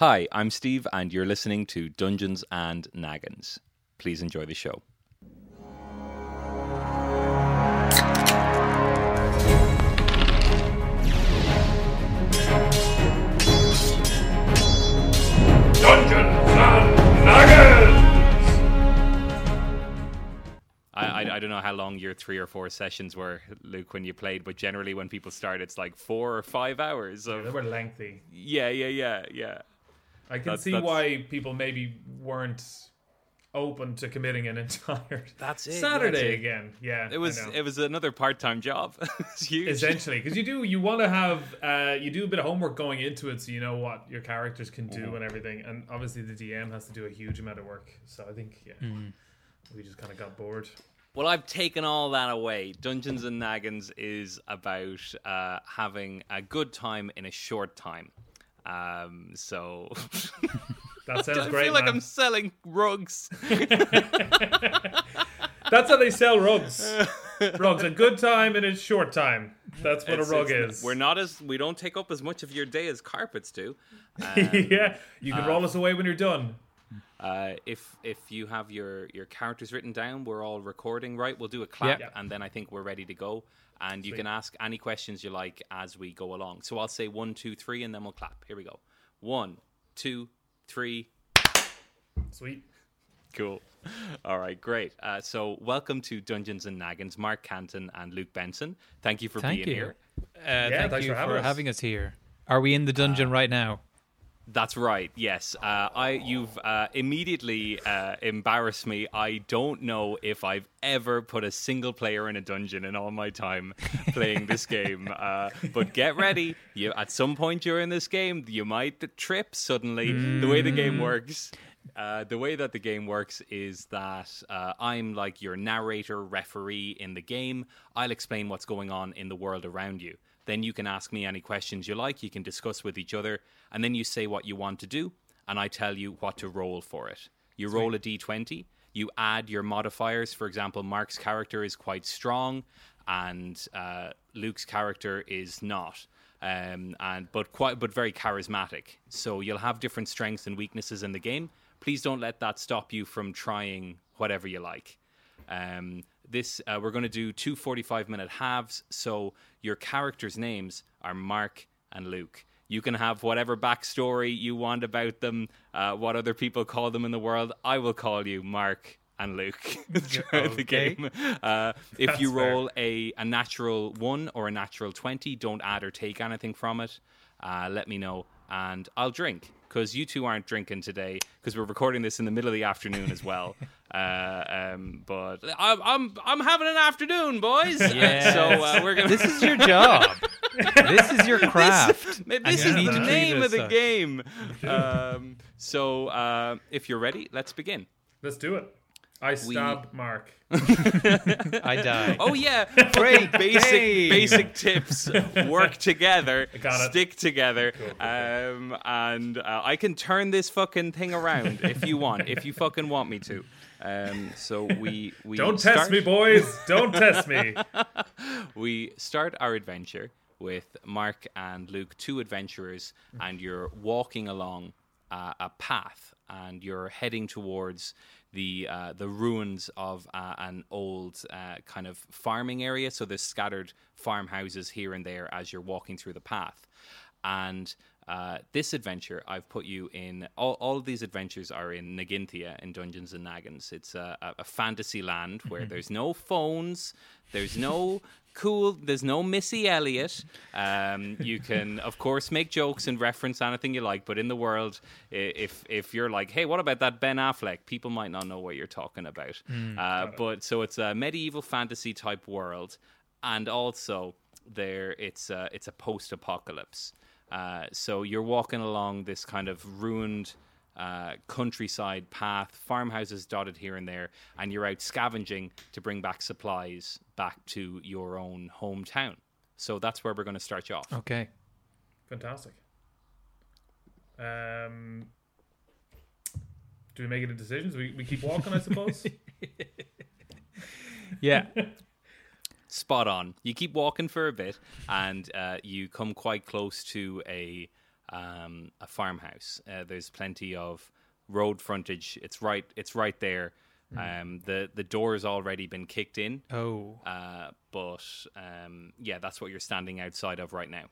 Hi, I'm Steve, and you're listening to Dungeons and Naggins. Please enjoy the show. Dungeons and Nuggets! I, I, I don't know how long your three or four sessions were, Luke, when you played, but generally when people start, it's like four or five hours They were lengthy. Yeah, yeah, yeah, yeah. I can That's- see that's- why people maybe weren't open to committing an entire That's it, Saturday yeah, again. Yeah, It was it was another part time job. huge. essentially because you do you want to have uh, you do a bit of homework going into it so you know what your characters can Mm-hmm. do and everything and obviously the dm has to do a huge amount of work so i think yeah we just kind of got bored Well, I've taken all that away. Dungeons and Naggins is about uh, having a good time in a short time. Um, so that sounds I great feel like man. I'm selling rugs. that's how they sell rugs rugs a good time and a short time that's what It's- a rug is We're not as we don't take up as much of your day as carpets do. yeah you can roll us away when you're done Uh, if if you have your your characters written down, we're all recording, right? We'll do a clap, Yep. and then I think we're ready to go. And you can ask any questions you like as we go along. So I'll say one, two, three, and then we'll clap. Here we go. One, two, three. sweet Cool. All right, great. Uh, so welcome to Dungeons and Naggins, Mark Canton and Luke Benson. Thank you for Thank being you. here. Uh, thank you for having us. us here. Are we in the dungeon right now? That's right. Yes, uh, I you've uh, immediately uh, embarrassed me. I don't know if I've ever put a single player in a dungeon in all my time playing this game. Uh, but get ready. You at some point during this game, you might trip suddenly. The way the game works. Uh, the way that the game works is that uh, I'm like your narrator, referee in the game. I'll explain what's going on in the world around you. Then you can ask me any questions you like. You can discuss with each other, and then you say what you want to do, and I tell you what to roll for it. You roll a d20. You add your modifiers. For example, Mark's character is quite strong, and uh, Luke's character is not. Um, and but quite but very charismatic. So you'll have different strengths and weaknesses in the game. Please don't let that stop you from trying whatever you like. Um, this uh, we're going to do two 45 minute halves. So your characters' names are Mark and Luke. You can have whatever backstory you want about them, uh, what other people call them in the world. I will call you Mark and Luke throughout the Okay. game. Uh, if you fair. roll a, a natural one or a natural 20, don't add or take anything from it. Uh, let me know and I'll drink because you two aren't drinking today because we're recording this in the middle of the afternoon as well. uh, um, but I'm, I'm I'm having an afternoon, boys. Yes. So uh, we're gonna. This is your job. this is your craft. This and is the need to treat name of the as game. Um, so uh, if you're ready, let's begin. let's do it i stab mark I die. Oh yeah, great basic game. basic tips. Work together, got it. stick together, um, and uh, I can turn this fucking thing around if you want, if you fucking want me to. Um, so we we don't start, test me boys don't test me We start our adventure with Mark and Luke, two adventurers, and you're walking along uh, a path, and you're heading towards the uh, the ruins of uh, an old uh, kind of farming area. So there's scattered farmhouses here and there as you're walking through the path, and uh, this adventure, I've put you in. All, all of these adventures are in Naginthia in Dungeons and Naggins. It's a, a fantasy land where there's no phones, there's no cool, there's no Missy Elliott. Um, you can, of course, make jokes and reference anything you like, but in the world, if if you're like, hey, what about that Ben Affleck? People might not know what you're talking about. uh, but so it's a medieval fantasy type world, and also there it's a, it's a post apocalypse. Uh, so you're walking along this kind of ruined uh, countryside path, farmhouses dotted here and there, and you're out scavenging to bring back supplies back to your own hometown. So that's where we're going to start you off. Okay. Fantastic. Um, do we make any decisions? we, we keep walking, I suppose. Yeah. Spot on. You keep walking for a bit, and uh, you come quite close to a um, a farmhouse. Uh, there's plenty of road frontage. It's right. It's right there. Um, the the door's already been kicked in, Oh. uh, but um, yeah, that's what you're standing outside of right now.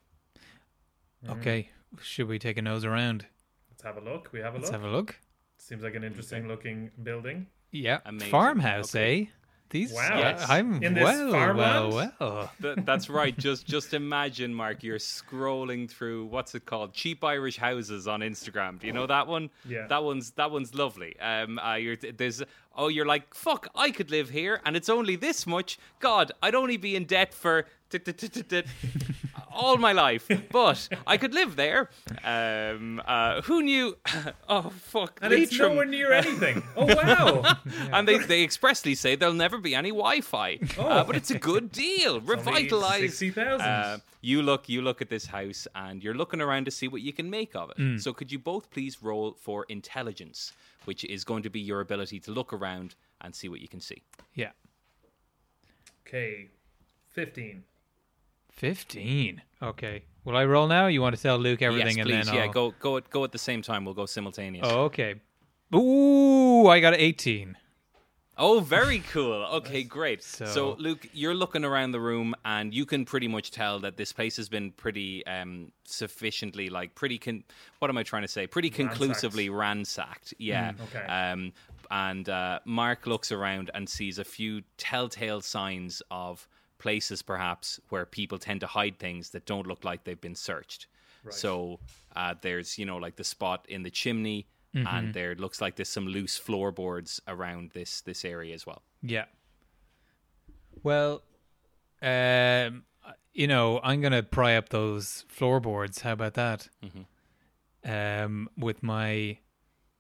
Okay. Should we take a nose around? Let's have a look. We have a look. Let's look. have a look. Seems like an interesting looking building. Yeah. Amazing. Farmhouse, Okay. eh? These. Wow. Yes. I'm In this well, farmland? well, well. Th- that's right. Just just imagine, Mark, you're scrolling through what's it called? Cheap Irish houses on Instagram. Do you know that one? Yeah. That one's that one's lovely. Um, uh, you're there's oh, you're like fuck. I could live here, and it's only this much. God, I'd only be in debt for all my life, but I could live there. Um, uh, who knew? oh fuck, And it's Leitrim. nowhere near anything. Oh wow! And they, they expressly say there'll never be any Wi-Fi, uh, but it's a good deal. Revitalize. sixty thousand. Uh, you look, you look at this house, and you're looking around to see what you can make of it. So, could you both please roll for intelligence, which is going to be your ability to look around and see what you can see. Yeah. okay, fifteen. 15. Okay. Will I roll now? You want to tell Luke everything yes, and please. then yeah, I'll... go, go, at, go at the same time. We'll go simultaneous. Oh, okay. Ooh, I got 18. Oh, very cool. Okay, great. So, So- Luke, you're looking around the room, and you can pretty much tell that this place has been pretty um, sufficiently, like, pretty. Con- what am I trying to say? Pretty conclusively ransacked. Yeah. okay. Um, and uh, Mark looks around and sees a few telltale signs of places, perhaps, where people tend to hide things that don't look like they've been searched. So uh, there's, you know, like the spot in the chimney, and there looks like there's some loose floorboards around this this area as well. Yeah. Well, um, you know, I'm gonna pry up those floorboards. How about that? Um, with my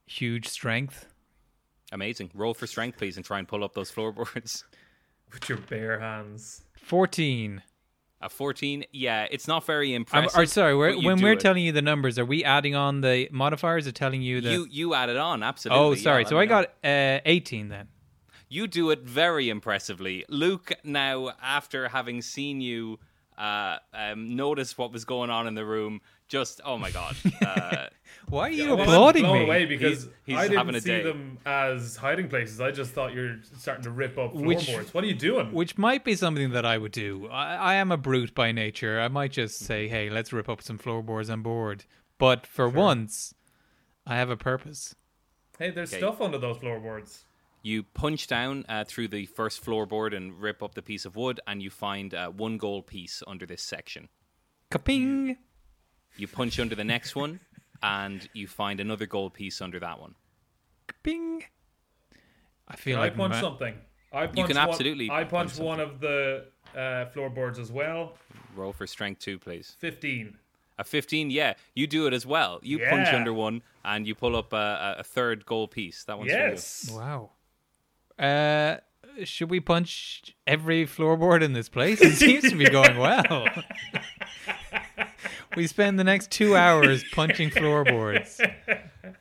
huge strength. Amazing. Roll for strength, please, and try and pull up those floorboards. With your bare hands. Fourteen. A 14, yeah, it's not very impressive. I'm, or sorry, we're, when we're it. telling you the numbers, are we adding on the modifiers or telling you the? you you added on, absolutely. oh, sorry. let so I got uh, eighteen then. You do it very impressively. Luke, now, after having seen you uh, um, notice what was going on in the room, just, oh my God. Uh, Why are you Well, I'm applauding blown me? away because He's- he's I didn't a see day. them as hiding places. I just thought you're starting to rip up Which- floorboards. what are you doing? Which might be something that I would do. I, I am a brute by nature. I might just say, "Hey, let's rip up some floorboards on board." But for once, I have a purpose. hey, there's Okay. stuff under those floorboards. you punch down uh, through the first floorboard and rip up the piece of wood, and you find uh, one gold piece under this section. Kaping! You punch under the next one, and you find another gold piece under that one. Kaping! I feel I like punch ma- something. I punch can one, absolutely I punch punch one of the uh, floorboards as well. Roll for strength two, please. Fifteen. A 15, yeah, you do it as well. You punch under one, and you pull up a, a third gold piece. That one's Yes. Wow. Uh, should we punch every floorboard in this place? It seems to be going well. we spend the next two hours punching floorboards.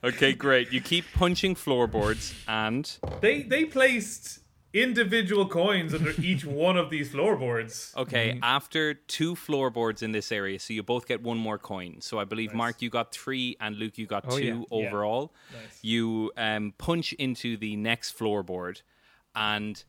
Okay, great. You keep punching floorboards, and They they placed individual coins under each one of these floorboards. okay, Mm-hmm. after two floorboards in this area, so you both get one more coin. So I believe Mark, you got three, and Luke, you got Oh, two yeah. Yeah. overall. Nice. You um, punch into the next floorboard, and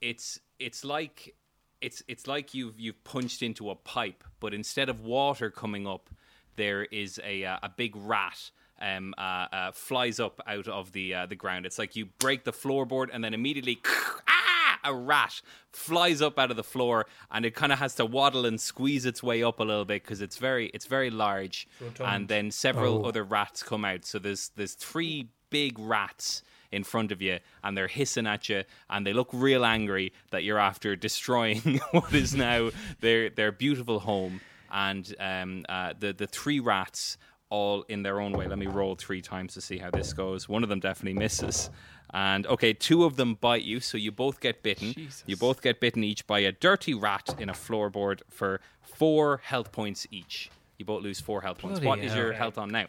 it's it's like it's it's like you've you've punched into a pipe, but instead of water coming up, there is a uh, a big rat. Um, uh, uh, flies up out of the uh, the ground. It's like you break the floorboard and then immediately, ah, a rat flies up out of the floor, and it kind of has to waddle and squeeze its way up a little bit because it's very it's very large. Rotund. And then several Oh. other rats come out. So there's there's three big rats in front of you and they're hissing at you and they look real angry that you're after destroying what is now their their beautiful home and um, uh, the the three rats all in their own way let me roll three times to see how this goes one of them definitely misses and okay two of them bite you so you both get bitten Jesus. you both get bitten each by a dirty rat in a floorboard for four health points each you both lose four health points Bloody what is hell. your health on now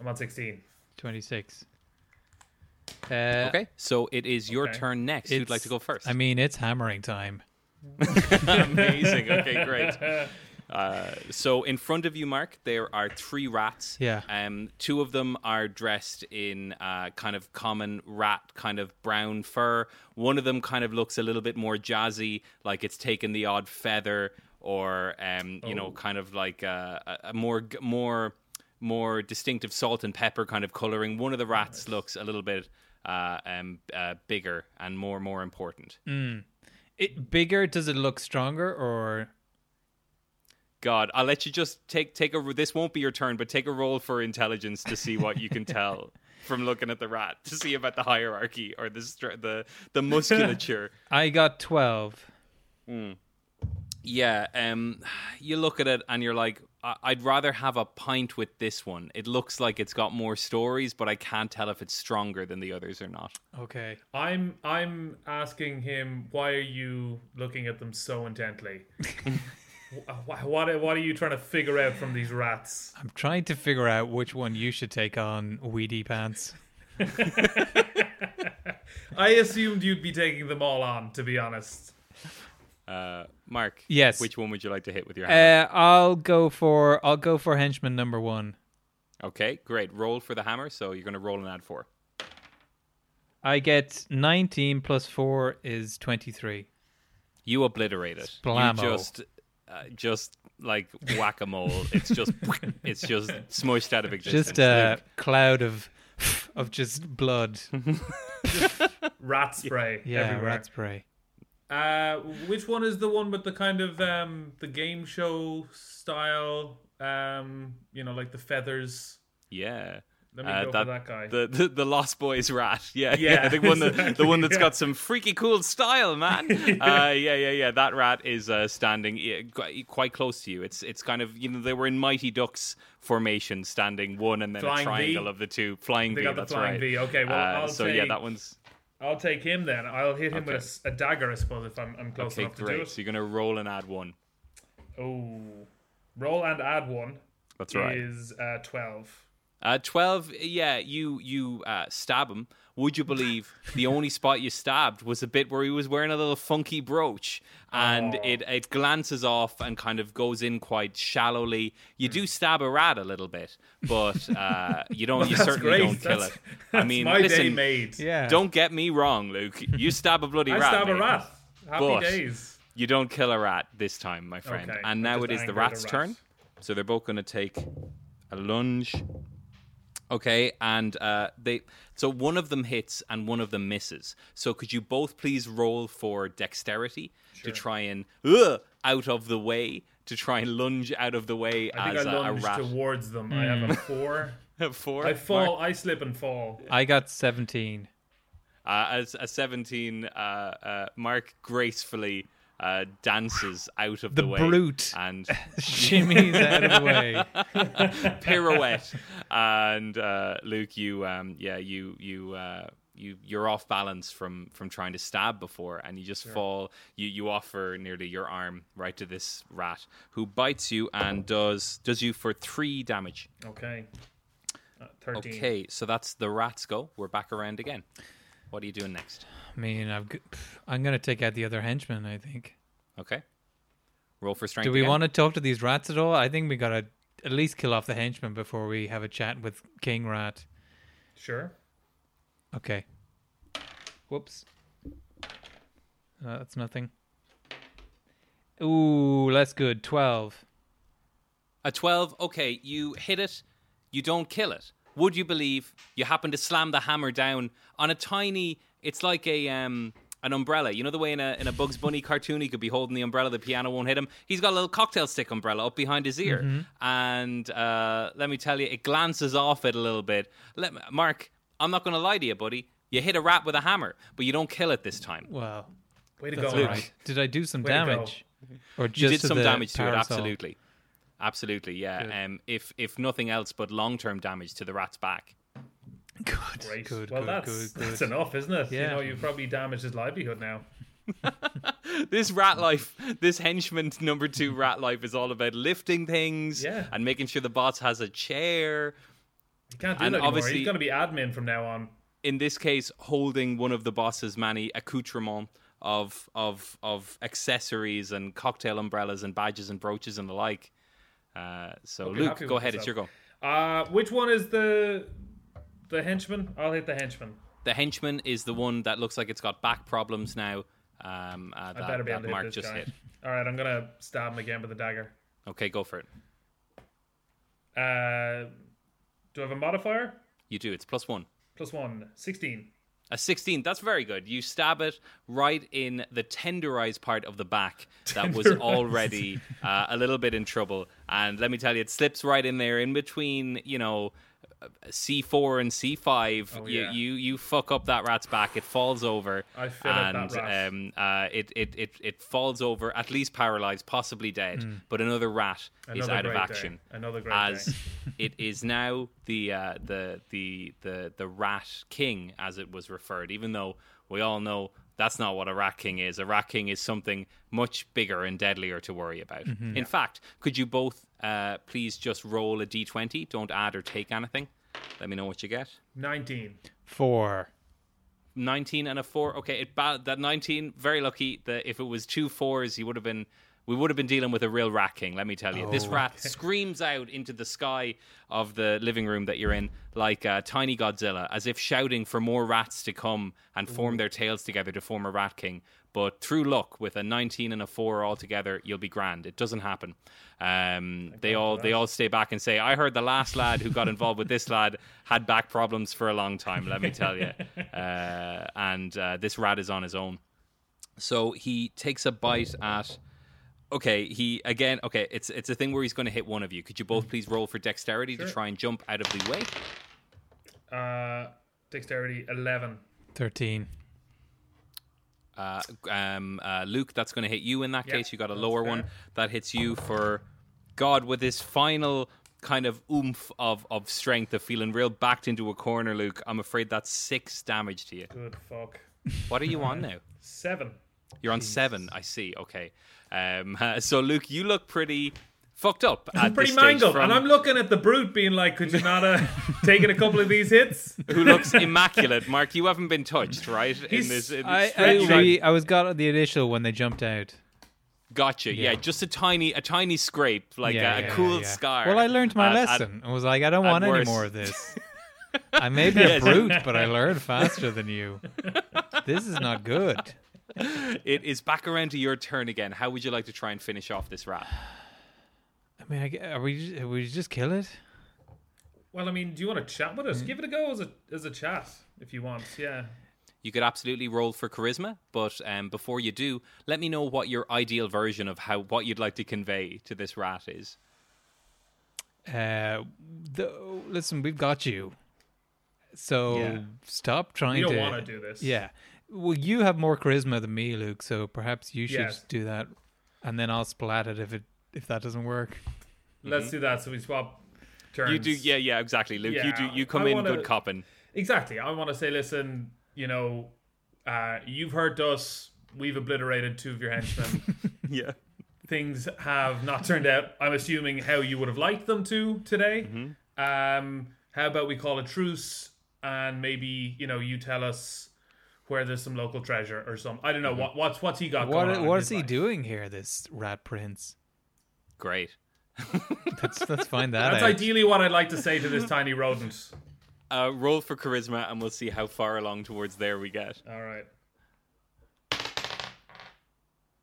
I'm on sixteen. 26. Uh, Okay, so it is your Okay. turn next. Who'd like to go first? I mean, it's hammering time. amazing. Okay, great. Uh, so in front of you, Mark, there are three rats. Yeah. Um, two of them are dressed in uh, kind of common rat, kind of brown fur. One of them kind of looks a little bit more jazzy, like it's taken the odd feather, or um, you know, kind of like a, a more more more distinctive salt and pepper kind of coloring. One of the rats looks a little bit uh, um, uh, bigger and more more important. It bigger? Does it look stronger or? God, I'll let you just take take a. This won't be your turn, but take a roll for intelligence to see what you can tell from looking at the rat to see about the hierarchy or the the the musculature. I got twelve. yeah, um, you look at it and you're like, I'd rather have a pint with this one. It looks like it's got more stories, but I can't tell if it's stronger than the others or not. Okay. I'm I'm asking him why are you looking at them so intently? Wh- what what are you trying to figure out from these rats? I'm trying to figure out which one you should take on, Weedy Pants. I assumed you'd be taking them all on, to be honest. Uh, Mark, Yes. which one would you like to hit with your hammer? Uh, I'll go for I'll go for henchman number one. okay, great. Roll for the hammer, so you're going to roll and add four. I get 19 plus 4 is 23. You obliterate it. Splamo. You just, uh, just like whack a mole. It's just, it's just smushed out of existence. Just a cloud of of just blood. Rat spray Yeah, everywhere. rat spray. Uh, which one is the one with the kind of um the game show style? Um, you know, like the feathers. yeah. Let me Uh, go that- for that guy. The, the the Lost Boys rat, yeah, yeah, Yeah, the one that the one that's yeah. got some freaky cool style, man. uh, yeah, yeah, yeah. That rat is uh, standing quite close to you. It's it's kind of you know they were in Mighty Ducks formation, standing one and then Flying a V? triangle of the two flying They V. got the that's flying right. V. Okay, well, Uh, I'll so yeah, that one's I'll take him then. I'll hit him Okay. with a dagger, I suppose, if I'm, I'm close okay. enough to Great. do it. So you're gonna roll and add one. Oh, roll and add one That's right. is uh, twelve. Uh, Twelve. Yeah, you you uh, stab him. Would you believe the only spot you stabbed was a bit where he was wearing a little funky brooch, and Oh. it it glances off and kind of goes in quite shallowly. You do stab a rat a little bit, but uh, you don't. you certainly great. don't kill That's- it. I mean, my day listen. made. Yeah. Don't get me wrong, Luke. You stab a bloody I rat. I stab a rat. Happy But- days. You don't kill a rat this time, my friend. Okay, and now it is the rat's rat. turn. So they're both going to take a lunge. Okay, and uh, they so one of them hits and one of them misses. So could you both please roll for dexterity to try and uh, out of the way to try and lunge out of the way I think as I a, a lunge rat. towards them. I have a four. a Four. I fall. Mark? I slip and fall. I got 17. Uh, as a seventeen, uh, uh, Mark gracefully uh, dances out of the, The way brute. and Shimmies out of the way. pirouette and uh, Luke you um yeah you you uh you you're off balance from from trying to stab before and you just fall you you offer nearly your arm right to this rat who bites you and does does you for 3 damage Okay. Uh, Thirteen. okay so that's the rats go we're back around again what are you doing next I mean, I've, I'm going to take out the other henchman, I think. okay roll for strength Do we again. want to talk to these rats at all? I think we got to at least kill off the henchman before we have a chat with King Rat. Sure. Okay. Whoops. Uh, that's nothing. Ooh, that's good. 12. A 12, okay, you hit it, you don't kill it. Would you believe you happen to slam the hammer down on a tiny, it's like a um an umbrella. You know the way in a in a Bugs Bunny cartoon he could be holding the umbrella, the piano won't hit him. He's got a little cocktail stick umbrella up behind his ear, and uh, let me tell you, it glances off it a little bit. Let me, Mark, I'm not going to lie to you, buddy. You hit a rat with a hammer, but you don't kill it this time. Well, Way to that's go, all Mark. right. Did I do some Way damage? Or just you did some the damage to it, absolutely, absolutely, yeah. Um, if if nothing else, but long term damage to the rat's back. Good. Great. Good, well, good, that's good, good. that's enough, isn't it? You know, you've probably damaged his livelihood now. this rat life, this henchman number two rat life is all about lifting things Yeah. and making sure the boss has a chair. You can't do And that anymore. obviously- He's going to be admin from now on. In this case, holding one of the boss's many accoutrements of of of accessories and cocktail umbrellas and badges and brooches and the like. Uh, so Luke, go ahead. It's your myself. go. Uh, which one is the the henchman? I'll hit the henchman. The henchman is the one that looks like it's got back problems now. Um, uh, I that, better be able to Mark hit just guy. hit. All right, I'm gonna stab him again with a dagger. Okay, go for it. Uh, do I have a modifier? You do. It's plus one. Plus one. 16. A 16, that's very good. You stab it right in the tenderized part of the back that was already uh, a little bit in trouble. And let me tell you, it slips right in there in between, you know, C4 and C5. Oh, you, yeah. you you fuck up that rat's back, it falls over. I fillet that and um, uh, it, it, it, it falls over, at least paralyzed, possibly dead. But another rat is Hmm. Out of action day. Another great as it is now the uh, the the the the rat king, as it was referred. Even though we all know that's not what a rat king is. A rat king is something much bigger and deadlier to worry about. Mm-hmm. In fact, could you both uh, please just roll a d20? Don't add or take anything. Let me know what you get. 19. Four. 19 and a 4 okay it ba- that 19 very lucky that if it was two fours you would have been we would have been dealing with a real rat king let me tell you. This rat screams out into the sky of the living room that you're in like uh, tiny godzilla as if shouting for more rats to come and form their tails together to form a rat king but through luck with a 19 and a 4 all together you'll be grand. It doesn't happen. Um, they all they all stay back and say i heard the last lad who got involved with this lad had back problems for a long time let me tell you uh, and uh, this rat is on his own. So he takes a bite at okay he again okay it's it's a thing where he's going to hit one of you. Could you both please roll for dexterity to try and jump out of the way? Uh, dexterity 11. Thirteen. Uh, um, uh, Luke, that's going to hit you in that Yeah, case. You got a lower fair. one that hits you for God with this final kind of oomph of, of strength of feeling real backed into a corner, Luke. I'm afraid that's six damage to you. Good fuck. What are you on now? Seven. You're on seven. I see. Okay. Um, so, Luke, you look pretty fucked up. At Pretty this stage mangled. from- And I'm looking at the brute being like, could you not have uh, taken a couple of these hits? who looks immaculate. Mark, you haven't been touched, right? In this, in I this I, stretch. we, I was got at the initial when they jumped out. Gotcha. Yeah. Yeah. just a tiny, a tiny scrape, like yeah, a, yeah, cool yeah. scar. Well, I learned my At- at- lesson. I was like, I don't at want any more of this. I may be a brute, but I learned faster than you. This is not good. it is back around to your turn again. How would you like to try and finish off this rat? I mean, I, are we are we just kill it? Well, I mean, do you want to chat with us? Give it a go as a as a chat if you want. Yeah. You could absolutely roll for charisma, but um, before you do, let me know what your ideal version of how what you'd like to convey to this rat is. Uh, the, listen, we've got you. So Yeah. stop trying We don't to. want to do this. Yeah. Well, you have more charisma than me, Luke. So perhaps you should Yeah. do that, and then I'll splat it if it if that doesn't work. Let's do that. So we swap turns. You do, yeah, yeah, exactly, Luke. You do, Yeah, you come I in wanna- good copping. Exactly. I want to say, listen, you know, uh, you've hurt us. We've obliterated two of your henchmen. Yeah. Things have not turned out. I'm assuming how you would have liked them to today. Mm-hmm. Um, how about we call a truce and maybe you know you tell us where there's some local treasure or some. I don't know Mm-hmm. what what's what's he got What going on. in what his he life? doing here? This rat prince. Great. Let's let's find that That's out. ideally what I'd like to say to this tiny rodent. Uh, roll for charisma, and we'll see how far along towards there we get. All right.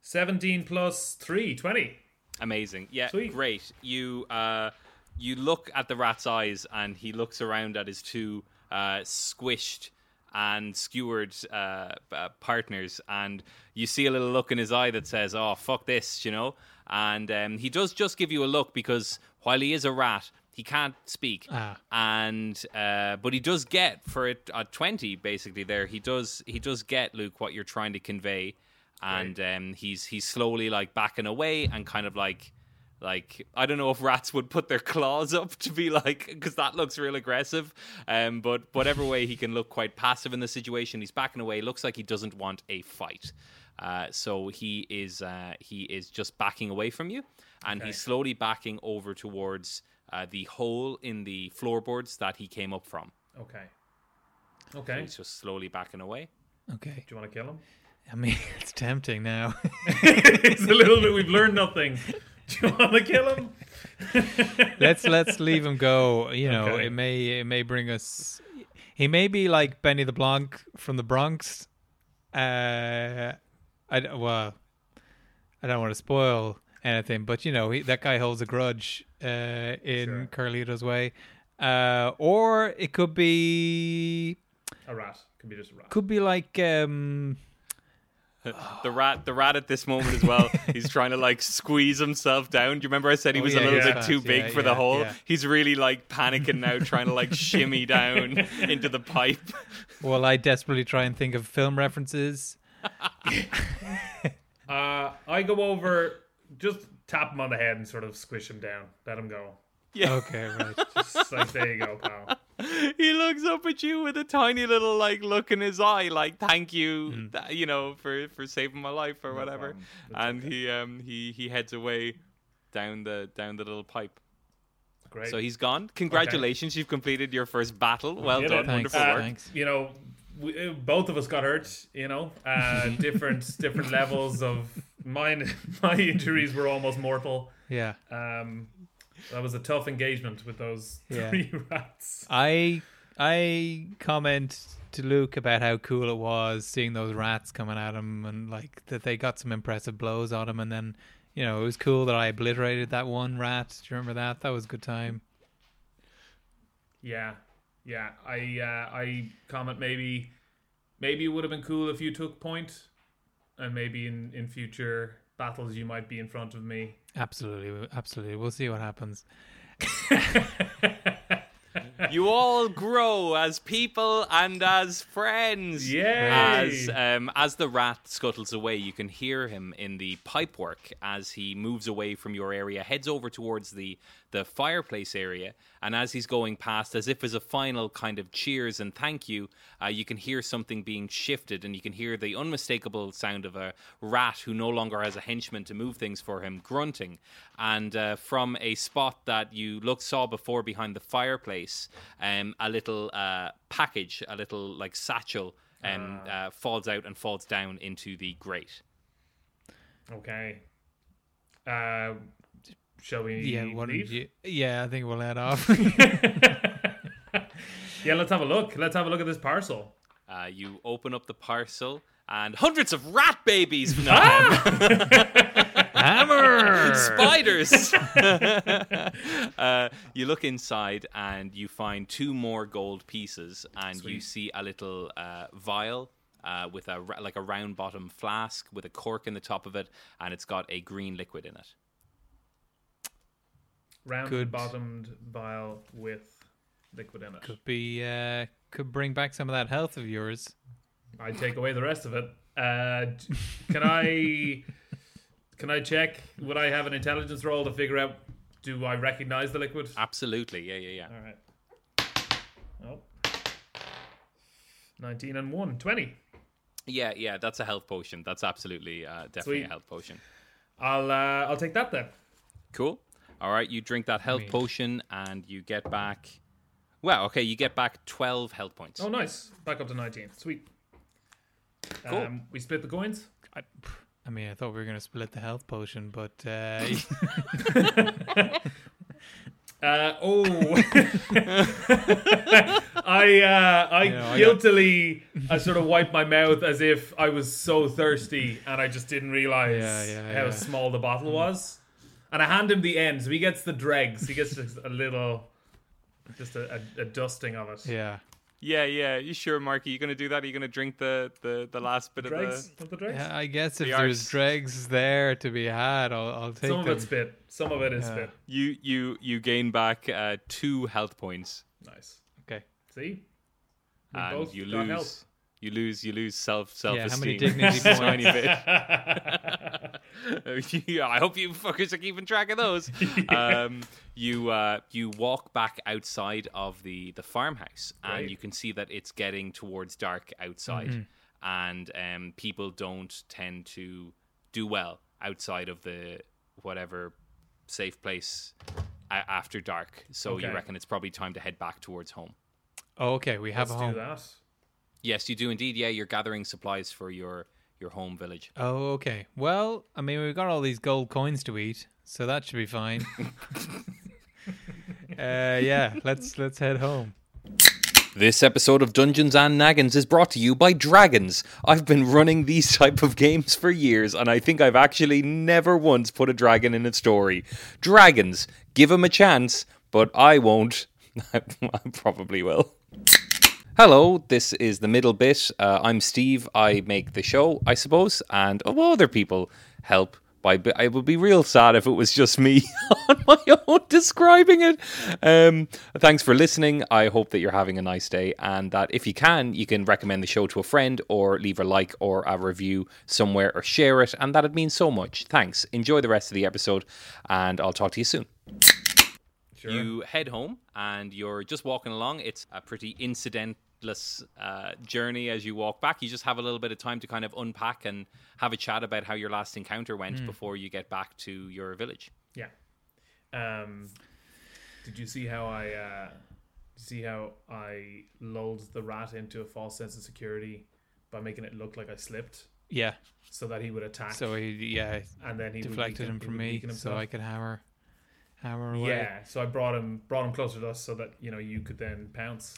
17 plus 3, 20. Amazing. Yeah, Sweet. great. You uh, you look at the rat's eyes, and he looks around at his two uh, squished and skewered uh, uh, partners, and you see a little look in his eye that says, "Oh, fuck this," you know. And um, he does just give you a look because while he is a rat, he can't speak, Ah. and uh, but he does get for it at twenty basically. There, he does he does get Luke what you're trying to convey, and um, he's he's slowly like backing away and kind of like like I don't know if rats would put their claws up to be like because that looks real aggressive. Um, but whatever way he can look quite passive in the situation, he's backing away. Looks like he doesn't want a fight. Uh, so he is uh, he is just backing away from you, and he's slowly backing over towards uh, the hole in the floorboards that he came up from. Okay. Okay. He's just slowly backing away. Okay. Do you want to kill him? I mean, it's tempting now. it's a little bit. We've learned nothing. Do you want to kill him? let's let's leave him go. You know, Okay. it may it may bring us. He may be like Benny the Blanc from the Bronx. Uh, I d- well, I don't want to spoil anything, but you know, he, that guy holds a grudge uh, in Carlito's way. Uh, or it could be A rat. Could be just a rat. could be like um The rat, the rat at this moment as well. he's trying to like squeeze himself down. Do you remember I said he Oh, was yeah, a little yeah. bit too Yeah, big for the hole? yeah. He's really like panicking now, trying to like shimmy down into the pipe. well I desperately try and think of film references. Uh, I go over, just tap him on the head and sort of squish him down. Let him go. Yeah, Okay, right. Just like there you go, pal. he looks up at you with a tiny little like look in his eye, like "Thank you, th- you know, for for saving my life or whatever." problem. It's And he um he he heads away down the down the little pipe. Great. So he's gone. Congratulations, you've completed your first battle. Well done, it. Thanks, wonderful Uh, work. thanks. you know, we, uh, both of us got hurt. You know, uh, different different levels of mine. My injuries were almost mortal. Yeah. Um, that was a tough engagement with those Yeah. three rats. I I comment to Luke about how cool it was seeing those rats coming at him and like that they got some impressive blows on him and then you know it was cool that I obliterated that one rat. Do you remember that? That was a good time. Yeah, yeah. I uh, I comment maybe maybe it would have been cool if you took point, and maybe in in future battles you might be in front of me. Absolutely, absolutely. We'll see what happens. you all grow as people and as friends. Yay! As um, as the rat scuttles away, you can hear him in the pipework as he moves away from your area, heads over towards the the fireplace area, and as he's going past, as if as a final kind of cheers and thank you, uh, you can hear something being shifted, and you can hear the unmistakable sound of a rat who no longer has a henchman to move things for him, grunting, and uh, from a spot that you looked saw before behind the fireplace, um, a little uh, package, a little like satchel um, uh, falls out and falls down into the grate. Okay. Uh, shall we? Yeah, what leave? you, yeah, I think we'll head off. Yeah, let's have a look. Let's have a look at this parcel. Uh, you open up the parcel and hundreds of rat babies, no, Hammer. spiders. uh, you look inside and you find two more gold pieces, and you see a little uh, vial. Uh, with a like a round bottom flask with a cork in the top of it, and it's got a green liquid in it. Round Good. bottomed vial with liquid in it. Could be uh could bring back some of that health of yours. I take away the rest of it. Uh, can I? Can I check? Would I have an intelligence roll to figure out? Do I recognize the liquid? Absolutely, yeah, yeah, yeah. All right. Oh. 19 and 1. 20. Yeah, yeah, that's a health potion. That's absolutely, uh, definitely Sweet. a health potion. I'll uh, I'll take that then. Cool. All right, you drink that health mean- potion and you get back. Well, okay, you get back 12 health points. Oh, nice. Back up to 19. Sweet. Cool. Um, we split the coins. I, I mean, I thought we were gonna split the health potion, but uh, Uh, oh, I uh, I know, I got- guiltily I sort of wiped my mouth as if I was so thirsty and I just didn't realize Yeah, yeah, how yeah. small the bottle was. And I hand him the end, so he gets the dregs. He gets just a little, just a, a, a dusting of it. yeah. Yeah, yeah. You sure, Marky? You gonna do that? Are you gonna drink the the, the last bit Dregs? of Of the dregs? Yeah, I guess if The there's arts. dregs there to be had, I'll, I'll take Some of them. it's spit. Some of it is Yeah. spit. the? You you you gain back uh, two health points, Nice. Okay. See? We and both you got help. lose. You lose. You lose self self Yeah, how esteem. many dignity a tiny points? bit. yeah, I hope you fuckers are keeping track of those. um, you uh, you walk back outside of the the farmhouse, and you can see that it's getting towards dark outside, Mm-hmm. and um, people don't tend to do well outside of the whatever safe place a- after dark. So you reckon it's probably time to head back towards home. Oh, okay, we have Let's a home. Yes, you do indeed. Yeah, you're gathering supplies for your your home village. Oh, okay. Well, I mean, we've got all these gold coins to eat, so that should be fine. uh, yeah, let's let's head home. This episode of Dungeons and Naggins is brought to you by Dragons. I've been running these type of games for years, and I think I've actually never once put a dragon in a story. Dragons, give them a chance, but I won't. I probably will. Hello, this is the middle bit. Uh, I'm Steve. I make the show, I suppose, and oh, other people help. By I would be real sad if it was just me on my own describing it. Um, thanks for listening. I hope that you're having a nice day, and that if you can, you can recommend the show to a friend, or leave a like or a review somewhere, or share it, and that'd mean so much. Thanks. Enjoy the rest of the episode, and I'll talk to you soon. Sure. You head home and you're just walking along. It's a pretty incidentless uh, journey as you walk back. You just have a little bit of time to kind of unpack and have a chat about how your last encounter went before you get back to your village. Yeah. Um, did you see how I uh, see how I lulled the rat into a false sense of security by making it look like I slipped Yeah. so that he would attack So he, yeah, and then he deflected weaken- him from me, so. I could hammer, hammer away. Yeah, so I brought him brought him closer to us so that you know you could then pounce.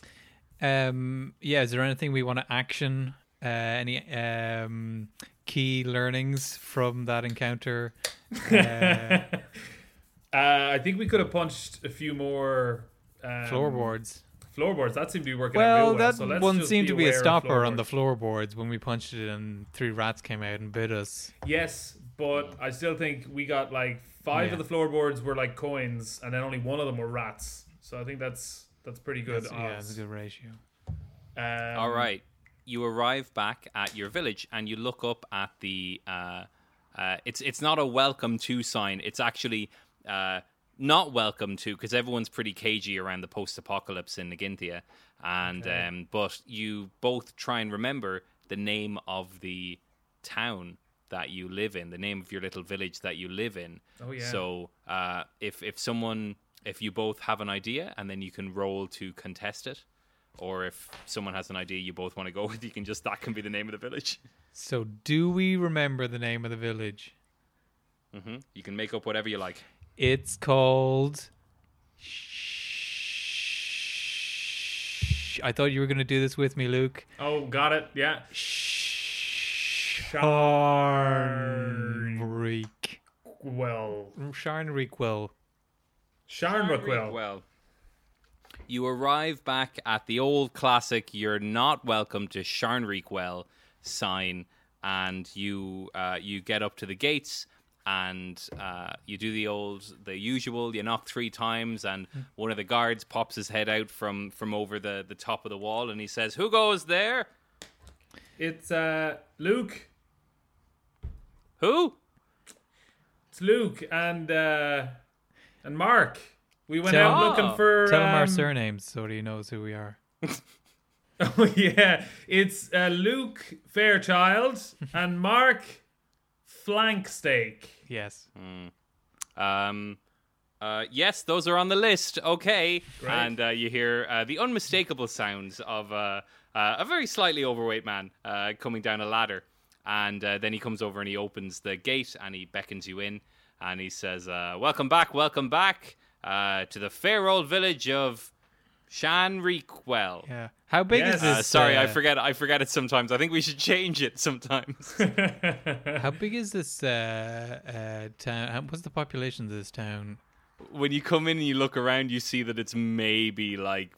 Um. Yeah. Is there anything we want to action? Uh, any um key learnings from that encounter? Uh, Uh, I think we could have punched a few more um, floorboards. Floorboards that seemed to be working out Well, real well. that so one seemed to be a stopper on the floorboards. floorboards when we punched it and three rats came out and bit us. Yes, but I still think we got like five Yeah. of the floorboards were like coins, and then only one of them were rats. So I think that's that's pretty good. That's, yeah, that's a good ratio. Um, All right. You arrive back at your village and you look up at the. Uh, uh, it's it's not a welcome to sign. It's actually uh, not welcome to because everyone's pretty cagey around the post-apocalypse in Nagintia, and Okay. um, but you both try and remember the name of the town that you live in, the name of your little village that you live in. Oh, yeah. So uh, if if someone if you both have an idea and then you can roll to contest it, or if someone has an idea you both want to go with, you can just that can be the name of the village. So, do we remember the name of the village? hmm You can make up whatever you like. It's called. Shh. I thought you were going to do this with me, Luke. Oh, got it. Yeah. Sharnreek. Well, Sharnrockwill. Well, you arrive back at the old classic "You're not welcome to Sharnreekwell" sign, and you uh, you get up to the gates and uh, you do the old, the usual. You knock three times, and one of the guards pops his head out from from over the the top of the wall, and he says, "Who goes there? It's uh, Luke. Who?" It's Luke and uh, and Mark. We went Tell- out looking for. Tell him our um, surnames so he knows who we are. Oh yeah, it's uh, Luke Fairchild and Mark Flanksteak. Yes. Um, uh, yes, those are on the list. Okay, Great. and uh, you hear uh, the unmistakable sounds of uh, uh, a very slightly overweight man uh, coming down a ladder, and uh, then he comes over and he opens the gate and he beckons you in, and he says, uh, "Welcome back, welcome back uh, to the fair old village of Shanreekwell." Yeah. How big Yes. is this? Uh, sorry, I uh, forget. I forget it sometimes. I think we should change it sometimes. How big is this uh, uh, town? What's the population of this town? when you come in and you look around, you see that it's maybe like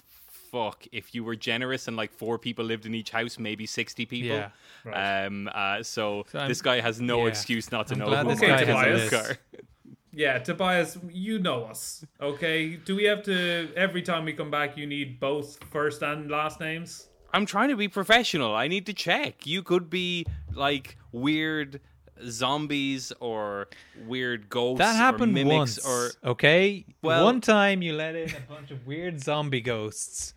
fuck. If you were generous and like four people lived in each house, maybe sixty people. Yeah. Right. Um. Uh. So, So this guy has no yeah. excuse not to I'm know glad who this guy has a is his car. Yeah, Tobias, you know us. Okay, do we have to every time we come back? You need both first and last names. I'm trying to be professional. I need to check. You could be like weird zombies or weird ghosts That or happened mimics once. or okay. Well- One time you let in a bunch of weird zombie ghosts.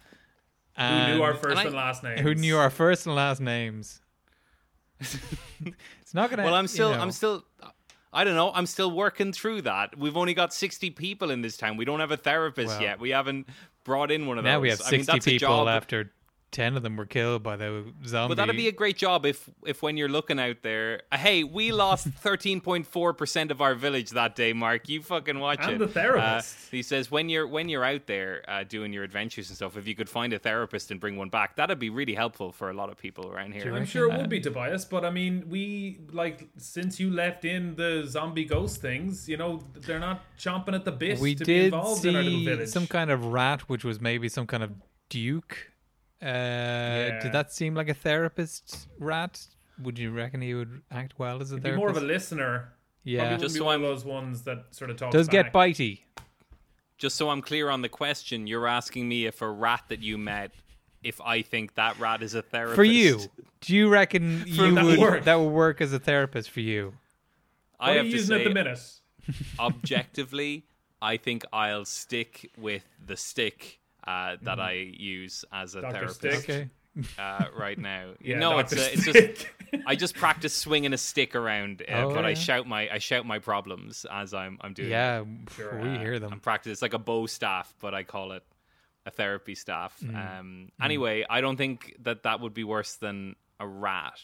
Who knew our first and and, last names? who knew our first and last names. it's not gonna. Well, I'm you still, know. I'm still, I don't know. I'm still working through that. We've only got 60 people in this town. We don't have a therapist Well, yet. We haven't brought in one of those. Now we have I mean, people after ten of them were killed by the zombie. But that'd be a great job if, if when you're looking out there, uh, hey, we lost 13.4% of our village that day, Mark. You fucking watch And it. the therapist. Uh, he says when you're when you're out there uh, doing your adventures and stuff, if you could find a therapist and bring one back, that'd be really helpful for a lot of people around here. I'm sure it that? would be Tobias, but I mean, we like since you left in the zombie ghost things, you know, they're not chomping at the bit we to be did involved in our little see village. some kind of rat, which was maybe some kind of duke. Uh, Did that seem like a therapist rat? Would you reckon he would act well as a He'd be therapist? more of a listener. yeah, Probably Just just so one I'm- of those ones that sort of talks does get bitey. Just so I'm clear on the question, you're asking me if a rat that you met, if I think that rat is a therapist For you, do you reckon you that would work. that would work as a therapist for you? What I are have you to say, at the minute? objectively, I think I'll stick with the stick uh, that I use as a Dr. therapist Okay. uh, right now. Yeah, no, it's Dr. uh, it's just Stick. I just practice swinging a stick around, uh, Oh, but I shout my I shout my problems as I'm I'm doing. Yeah, Sure. we hear them. I'm them. practice. It's like a bow staff, but I call it a therapy staff. Mm. Um, anyway, I don't think that that would be worse than a rat.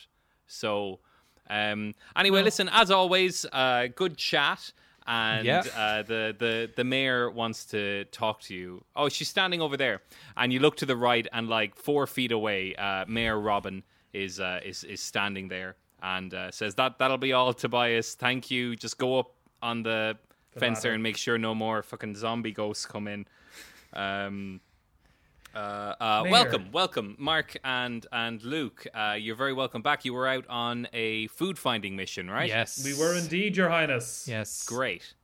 So, um, anyway, listen. As always, uh, good chat. And Yeah. uh, the, the the mayor wants to talk to you. Oh, she's standing over there, and you look to the right, and like four feet away, uh, Mayor Robin is uh, is is standing there, and uh, says that that'll be all, Tobias. Thank you. Just go up on the, fence there and make sure no more fucking zombie ghosts come in. Um, uh, uh, welcome, welcome, Mark and and Luke. Uh, you're very welcome back. You were out on a food finding mission, right? Yes, We were indeed, Your Highness. Yes, Great.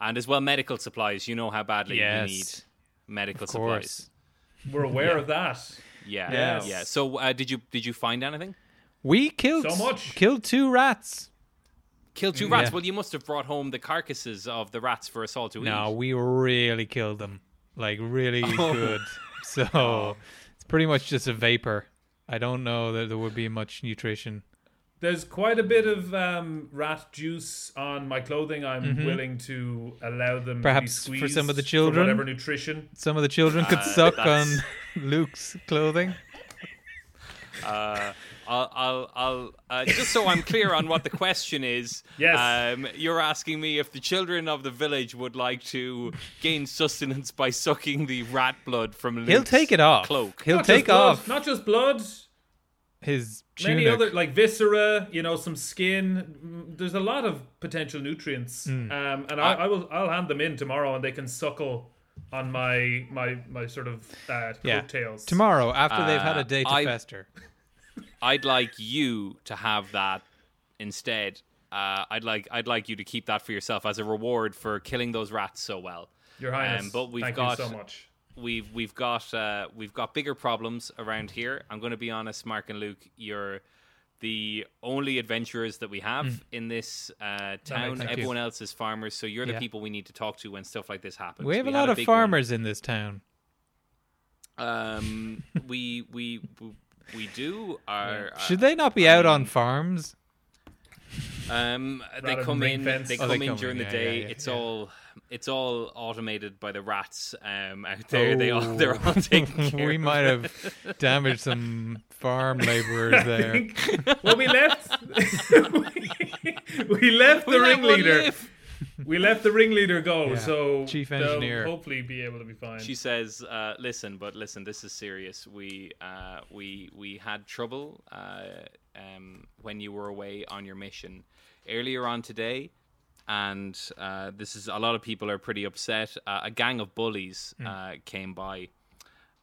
And as well, medical supplies. You know how badly Yes. you need medical Of supplies. course. We're aware of that. Yeah, Yes. yeah. So, uh, did you did you find anything? We killed So much. Killed two rats. Kill two rats. Yeah. Well, you must have brought home the carcasses of the rats for us all to No, eat. we really killed them. Like really Oh. good. So it's pretty much just a vapor. I don't know that there would be much nutrition. There's quite a bit of um, rat juice on my clothing. I'm willing to allow them Mm-hmm. Perhaps to be for some of the children? whatever nutrition. Some of the children could Uh, suck on Luke's clothing. Uh, I'll, I'll, I'll uh, just so I'm clear on what the question is. Yes. Um, you're asking me if the children of the village would like to gain sustenance by sucking the rat blood from Luke's He'll take it off. cloak. He'll Not just take blood, off not just blood. his Many other like viscera, you know, some skin. Mm, There's a lot of potential nutrients, Hmm. um, and I, I will. I'll hand them in tomorrow, and they can suckle on my my my sort of uh, yeah. coattails. Tomorrow, after they've had Uh, a day to I- fester. I'd like you to have that instead. Uh, I'd like I'd like you to keep that for yourself as a reward for killing those rats so well. Your Highness, Um, but we've thank got- you so much. we've we've got uh, we've got bigger problems around here. I'm going to be honest, Mark and Luke. You're the only adventurers that we have in this uh, town. Everyone else is farmers, so you're the Yeah. people we need to talk to when stuff like this happens. We have a had lot of big one. farmers in this town. Um, we we we do. Our, uh, Should they not be out on farms? Um, they come in. fence. They Oh, come they in come during in, the yeah, day. yeah, yeah, it's yeah. all it's all automated by the rats um, out there. They all Oh. they're all taken care we of. might have damaged some farm laborers there. well, we left. we left the We ringleader. We left the ringleader go, Yeah. so Chief engineer. hopefully be able to be fine. She says, uh, "Listen, but listen, this is serious. We uh, we we had trouble uh, um, when you were away on your mission earlier on today." And uh, this is a lot of people are pretty upset. Uh, a gang of bullies uh, came by,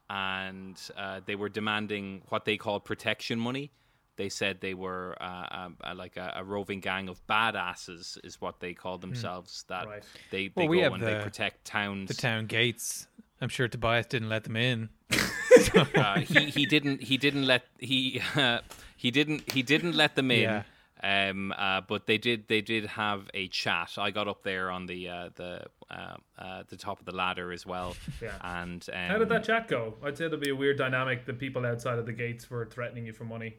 and uh, they were demanding what they call protection money. They said they were uh, like a, a roving gang of badasses, is what they call themselves. That Right. they, they Well, we go have and they the- protect towns. The town gates. I'm sure Tobias didn't let them in. uh, he he didn't he didn't let he uh, he didn't he didn't let them in. Yeah. Um, uh, but they did they did have a chat. I got up there on the uh, the uh, uh, the top of the ladder as well. Yeah. And um, How did that chat go? I'd say there'd be a weird dynamic. The people outside of the gates were threatening you for money.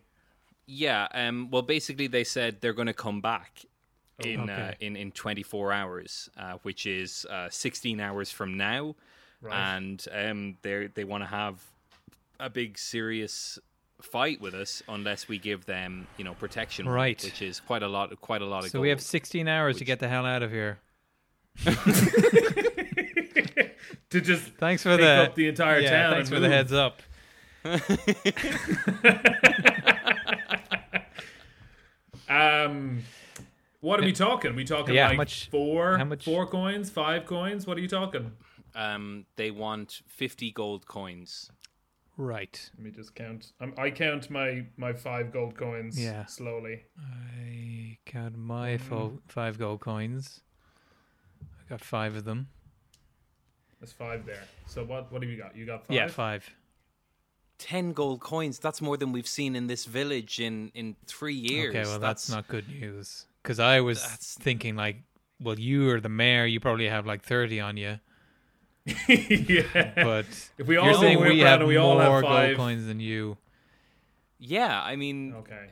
Yeah. Um. Well, basically, they said they're going to come back in uh, Okay. in in 24 hours, uh, which is uh, 16 hours from now, Right. and um they they want to have a big serious fight with us unless we give them, you know, protection, Right. Which is quite a lot, quite a lot of. So we have 16 hours to get the hell out of here. to just Thanks for Take the up the entire yeah, town Thanks and for the heads up. um. What are we talking? we talking Yeah, how like much- four, how much- four coins, five coins? What are you talking? Um, they want fifty gold coins. Right. Let me just count. Um, I count my my five gold coins. Yeah. slowly. I count my fo- five gold coins. I got five of them. There's five there. So what what have you got? You got five. Yeah, five. Ten gold coins. That's more than we've seen in this village in in three years. Okay, well that's, not good news. Because I was thinking like, well, you are the mayor. You probably have like thirty on you. yeah. But If we all you're saying we around have and we all have more five- gold coins than you. Yeah, I mean, Okay.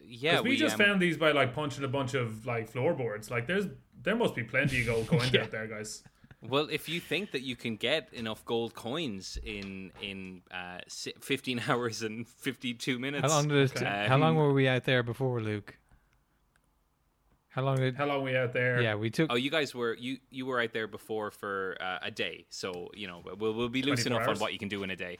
yeah, Because we, just um, found these by like punching a bunch of like floorboards. Like there's there must be plenty of gold coins out there, guys. Well, if you think that you can get enough gold coins in in uh, 15 hours and 52 minutes, How long did it, Okay. How long were we out there before, Luke? How long did? How long we out there? Yeah, we took. Oh, you guys were you you were out there before for uh, a day, so you know we'll we'll be loose 24 enough hours? on what you can do in a day.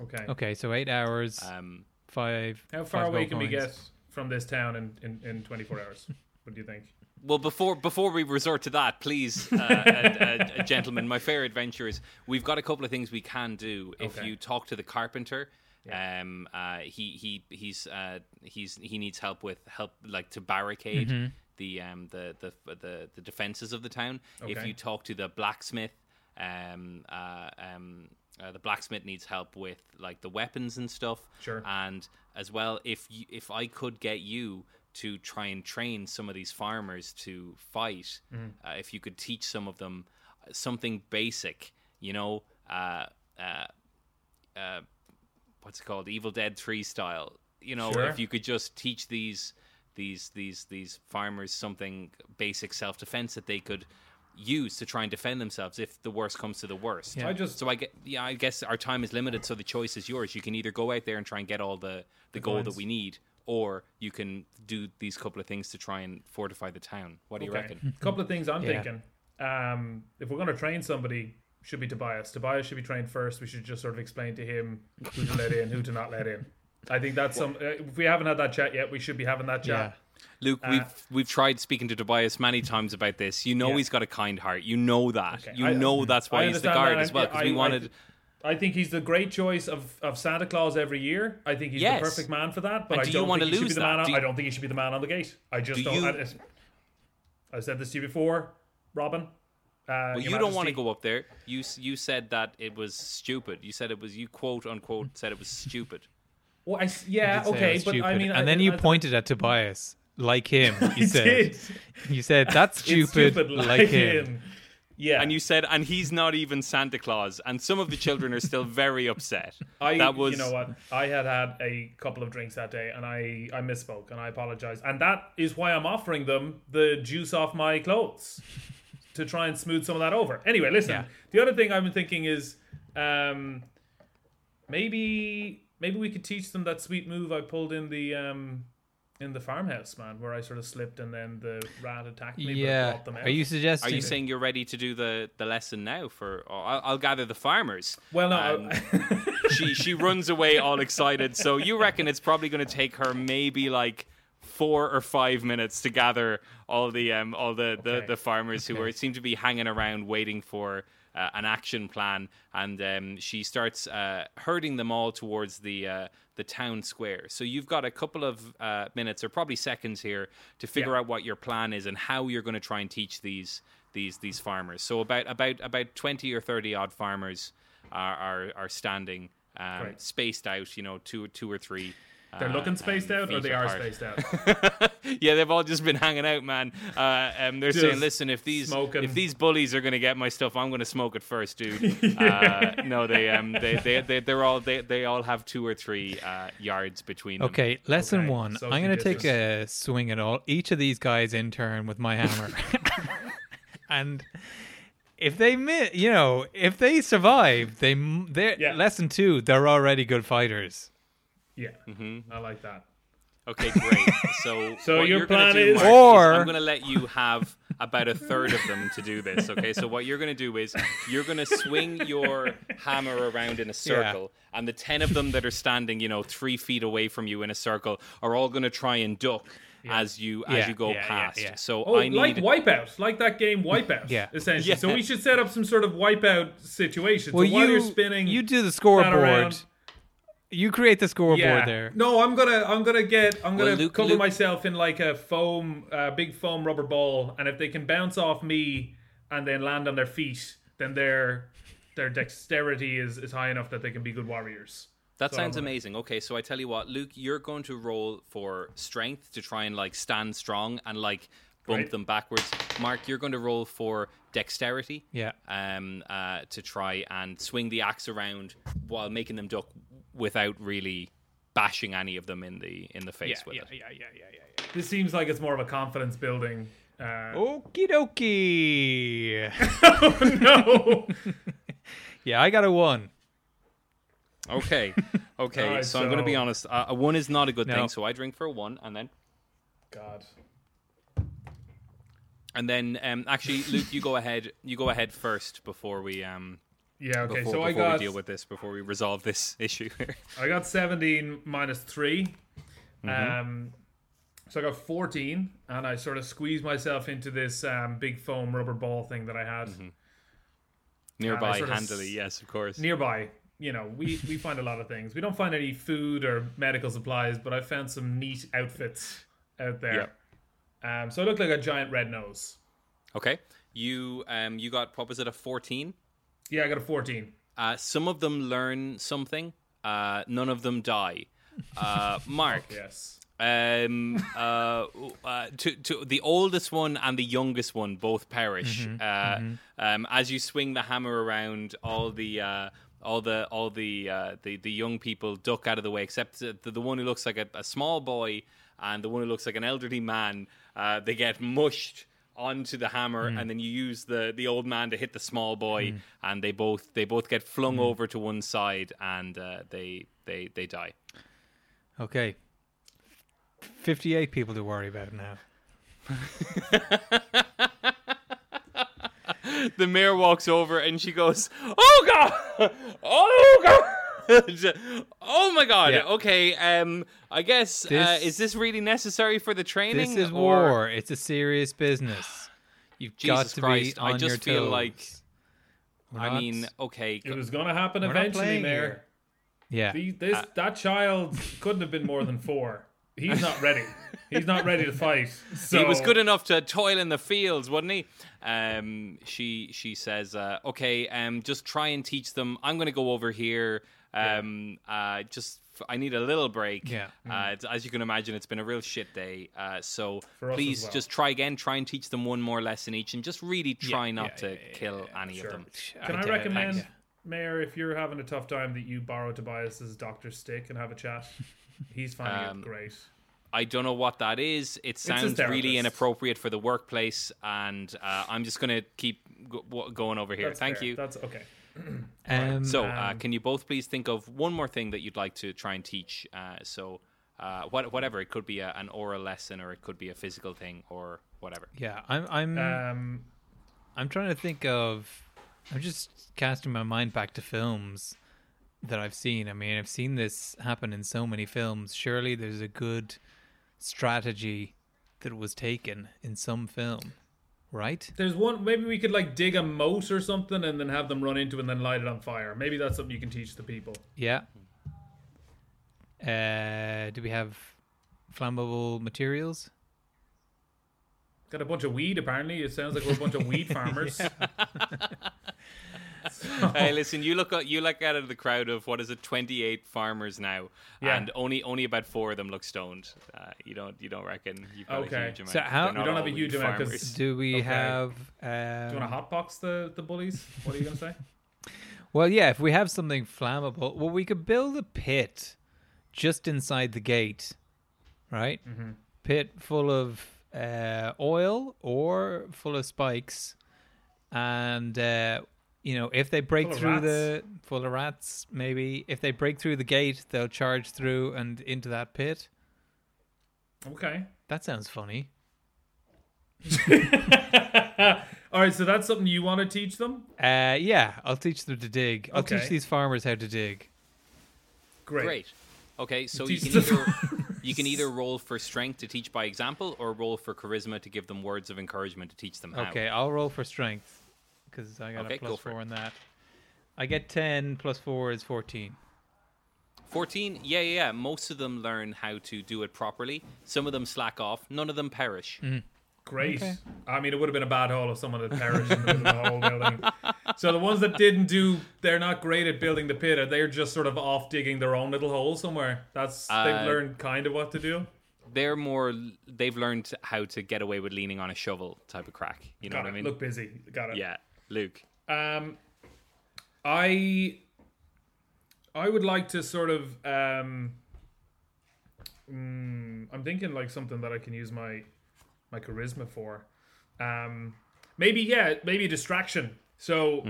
Okay. Okay, so eight hours, Um, five. How far five away gold can we coins. get from this town in, in, in 24 hours? What do you think? well, before before we resort to that, please, uh, uh, uh, gentlemen, my fair adventurers, we've got a couple of things we can do. If Okay. you talk to the carpenter, Yeah. um, uh, he he he's uh, he's he needs help with help like to barricade Mm-hmm. The um the, the the the defenses of the town. If you talk to the blacksmith, um uh um. Uh, the blacksmith needs help with like the weapons and stuff. Sure. And as well, if you, if I could get you to try and train some of these farmers to fight, uh, if you could teach some of them something basic, you know, uh, uh, uh, what's it called, Evil Dead Three style. You know, Sure. if you could just teach these these these these farmers something basic self defense that they could use to try and defend themselves if the worst comes to the worst. Yeah. I just So I get, yeah, I guess our time is limited, so the choice is yours. You can either go out there and try and get all the the, gold that we need, or you can do these couple of things to try and fortify the town. What do you okay. reckon? couple of things I'm Yeah. thinking. Um, if we're going to train somebody, should be Tobias. Tobias should be trained first. We should just sort of explain to him who to let in, who to not let in. I think that's some. Uh, if we haven't had that chat yet, we should be having that Yeah. chat. Luke, Uh, we've we've tried speaking to Tobias many times about this. You know Yeah. he's got a kind heart. You know that. Okay. You I- know that's why he's the guard as well. Because we wanted. I think he's the great choice of, of Santa Claus every year. I think he's Yes. the perfect man for that. But And I do you don't wanna think he should be lose the that? man. On, Do you- I don't think he should be the man on the gate. I just Do don't. you- I, have said this to you before, Robin. Uh, Well, you don't want to go up there. You you said that it was stupid. You said it was you quote unquote said it was stupid. Well, I s You yeah, did okay, was but I mean, and I- then you I- pointed at Tobias like him. You I said, did. you said that's It's stupid, like, him. Yeah, And you said, and he's not even Santa Claus. And some of the children are still very upset. I, that was you know what? I had had a couple of drinks that day, and I I misspoke, and I apologize. And that is why I'm offering them the juice off my clothes to try and smooth some of that over. Anyway, listen. Yeah. The other thing I've been thinking is, um, maybe maybe we could teach them that sweet move I pulled in the um in the farmhouse, man, where I sort of slipped and then the rat attacked me. but Yeah. brought them out. Are you suggesting? Are you saying you're ready to do the, the lesson now? For or I'll, I'll gather the farmers. Well, no. And she she runs away all excited. So you reckon it's probably going to take her maybe like four or five minutes to gather all the um all the the, Okay. the farmers who Okay. are seem to be hanging around waiting for. Uh, an action plan, and um, she starts uh, herding them all towards the uh, the town square. So you've got a couple of uh, minutes, or probably seconds here, to figure Yeah. out what your plan is and how you're going to try and teach these these these farmers. So about about about twenty or thirty odd farmers are are, are standing um, Right. spaced out. You know, two two or three. They're uh, looking spaced out, or they are apart. spaced out. yeah, they've all just been hanging out, man. Uh, um, they're saying, "Listen, if these smoking. if these bullies are going to get my stuff, I'm going to smoke it first, dude." uh, no, they um they they they they're all they they all have two or three uh, yards between them. Okay, lesson Okay, one. social I'm going to take a swing at all each of these guys in turn with my hammer, and if they mi- you know, if they survive, they m- they're Yeah. lesson two. They're already good fighters. Yeah, Mm-hmm. I like that. Okay, great. So, So what your you're gonna plan do, is- Mark, Or- I'm going to let you have about a third of them to do this. Okay, so what you're going to do is you're going to swing your hammer around in a circle, and the ten of them that are standing, you know, three feet away from you in a circle, are all going to try and duck as you as Yeah, you go yeah, yeah, past. yeah. So Oh, I need like Wipeout, like that game Wipeout. Yeah. essentially. Yeah. So we should set up some sort of Wipeout situation. Well, so while you you're spinning, you do the scoreboard. around- You create the scoreboard yeah. there. No, I'm gonna, I'm gonna get, I'm gonna Luke- cover Luke- myself in like a foam, uh, big foam rubber ball, and if they can bounce off me and then land on their feet, then their their dexterity is is high enough that they can be good warriors. That So sounds I'm- amazing. Okay, so I tell you what, Luke, you're going to roll for strength to try and like stand strong and like bump Great. them backwards. Mark, you're going to roll for dexterity. Yeah. Um, uh, to try and swing the axe around while making them duck without really bashing any of them in the in the face Yeah, with yeah, it. yeah, yeah, yeah, yeah, yeah. This seems like it's more of a confidence building. Uh, Okie dokie. Oh no, yeah, I got a one. Okay, okay. Alright, so, I'm going to be honest. Uh, a one is not a good No. thing. So I drink for a one, and then God. and then um, actually, Luke, you go ahead. You go ahead first before we um Yeah. Okay. before, so I got we deal with this before we resolve this issue here. I got 17 minus 3. Mm-hmm. Um, so I got 14, and I sort of squeezed myself into this um, big foam rubber ball thing that I had Mm-hmm. Nearby, handily, s- yes, of course. nearby. You know, we, we find a lot of things. We don't find any food or medical supplies, but I found some neat outfits out there. Um, so I looked like a giant red nose. Okay, you um you got what was it a fourteen? Yeah, I got a 14. Uh, some of them learn something. Uh, none of them die. Uh, Mark, Yes. um, uh, uh, to, to the oldest one and the youngest one both perish. uh, Um, as you swing the hammer around, all the uh, all the all the, uh, the the young people duck out of the way, except the, the one who looks like a, a small boy and the one who looks like an elderly man. Uh, they get mushed onto the hammer, mm. and then you use the the old man to hit the small boy, mm. and they both they both get flung mm. over to one side, and uh, they they they die. Okay. 58 people to worry about now. the mayor walks over and she goes, "Oh god, oh god." oh my god. Yeah. Okay. Um. I guess. uh, This- is this really necessary for the training? This is or- war. It's a serious business. You've got Jesus to Christ, be I on just your feel toes. like- We're I not- mean, okay. It was going to happen eventually, playing Mayor. Yeah. The, this Uh, that child couldn't have been more than four. He's not ready. He's not ready to fight. So He was good enough to toil in the fields, wasn't he? Um, she she says, uh, "Okay, um, just try and teach them. I'm going to go over here. Um, uh, just f- I need a little break. Yeah. Uh, as you can imagine, it's been a real shit day. Uh, so For us as please well. just try again. Try and teach them one more lesson each, and just really try Yeah, not yeah, to yeah, yeah, kill yeah, any sure. of them. Can I, doubt it. recommend, Yeah. Mayor, if you're having a tough time, that you borrow Tobias's doctor stick and have a chat? He's finding Um, it great. I don't know what that is. It sounds really inappropriate for the workplace, and uh, I'm just going to keep go- going over here. That's Thank fair. you. That's okay. Um, So, uh, Um, can you both please think of one more thing that you'd like to try and teach? Uh, so, uh, what, whatever it could be a, an oral lesson, or it could be a physical thing, or whatever. yeah, I'm I'm Um, I'm trying to think of. I'm just casting my mind back to films that I've seen. I mean, I've seen this happen in so many films. Surely there's a good strategy that was taken in some film, right? there's one. Maybe we could like dig a moat or something, and then have them run into it and then light it on fire. Maybe that's something you can teach the people. Yeah. Uh, do we have flammable materials? Got a bunch of weed. Apparently, it sounds like we're a bunch of weed farmers. hey, listen, you look at you look out of the crowd of what is it, 28 farmers now, Yeah. and only only about four of them look stoned. Uh, you don't you don't reckon you've got Okay. a huge amount? So how- We don't have a huge weed amount 'cause- farmers. Do we Okay. have? Do you Um, want to hotbox the the bullies? What are you gonna say? well, yeah. If we have something flammable, well, we could build a pit just inside the gate, right? Mm-hmm. Pit full of uh, oil or full of spikes, and uh, you know if they break through rats. the full of rats, maybe if they break through the gate, they'll charge through and into that pit. Okay. That sounds funny. All right, so that's something you want to teach them? Uh, yeah, I'll teach them to dig. I'll teach these farmers how to dig. Great. Great. Okay, so Teach you can either you can either roll for strength to teach by example, or roll for charisma to give them words of encouragement to teach them how. Okay, I'll roll for strength because I got Okay, a go plus for it. four in that. I get ten plus four is fourteen. 14, yeah, yeah, yeah. Most of them learn how to do it properly. Some of them slack off. None of them perish. Great. Okay. I mean, it would have been a bad hole if someone had perished in the middle of the whole building. So the ones that didn't do, they're not great at building the pit. They're just sort of off digging their own little hole somewhere. That's Uh, they've learned kind of what to do. They're more, they've learned how to get away with leaning on a shovel type of crack. You know Got what it. I mean? Look busy. Got it. yeah, Luke. Um, I I would like to sort of um, mm, I'm thinking like something that I can use my my charisma for. Um, maybe yeah, maybe a distraction. So